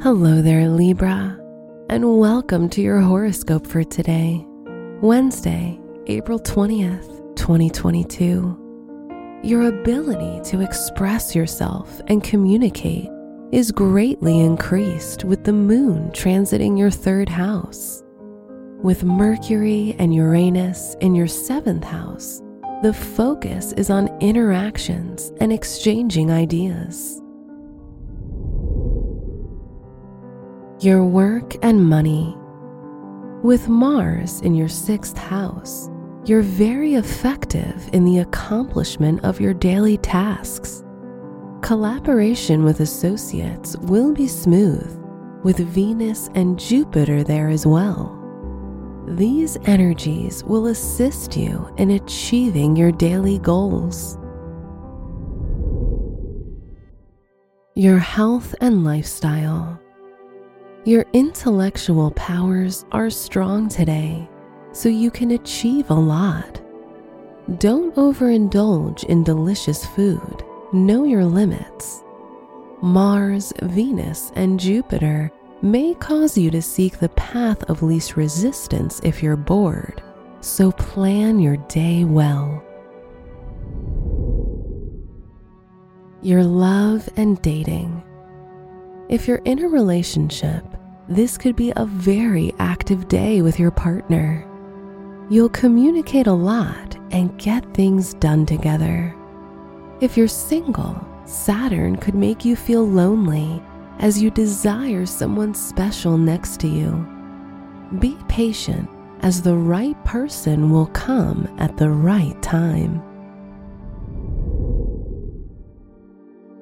Hello there, Libra, and welcome to your horoscope for today, Wednesday, April 20th, 2022. Your ability to express yourself and communicate is greatly increased with the moon transiting your third house. With Mercury and Uranus in your seventh house, the focus is on interactions and exchanging ideas. Your work and money. With Mars in your sixth house, you're very effective in the accomplishment of your daily tasks. Collaboration with associates will be smooth, with Venus and Jupiter there as well. These energies will assist you in achieving your daily goals. Your health and lifestyle. Your intellectual powers are strong today, so you can achieve a lot. Don't overindulge in delicious food. Know your limits. Mars, Venus, and Jupiter may cause you to seek the path of least resistance if you're bored, so plan your day well. Your love and dating. If you're in a relationship, this could be a very active day with your partner. You'll communicate a lot and get things done together. If you're single, Saturn could make you feel lonely as you desire someone special next to you. Be patient as the right person will come at the right time.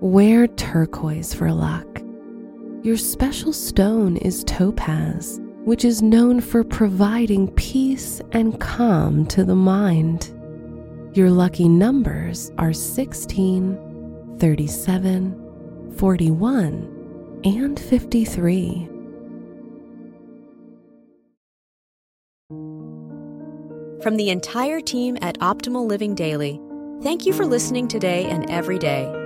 Wear turquoise for luck. Your special stone is topaz, which is known for providing peace and calm to the mind. Your lucky numbers are 16, 37, 41, and 53. From the entire team at Optimal Living Daily, thank you for listening today and every day.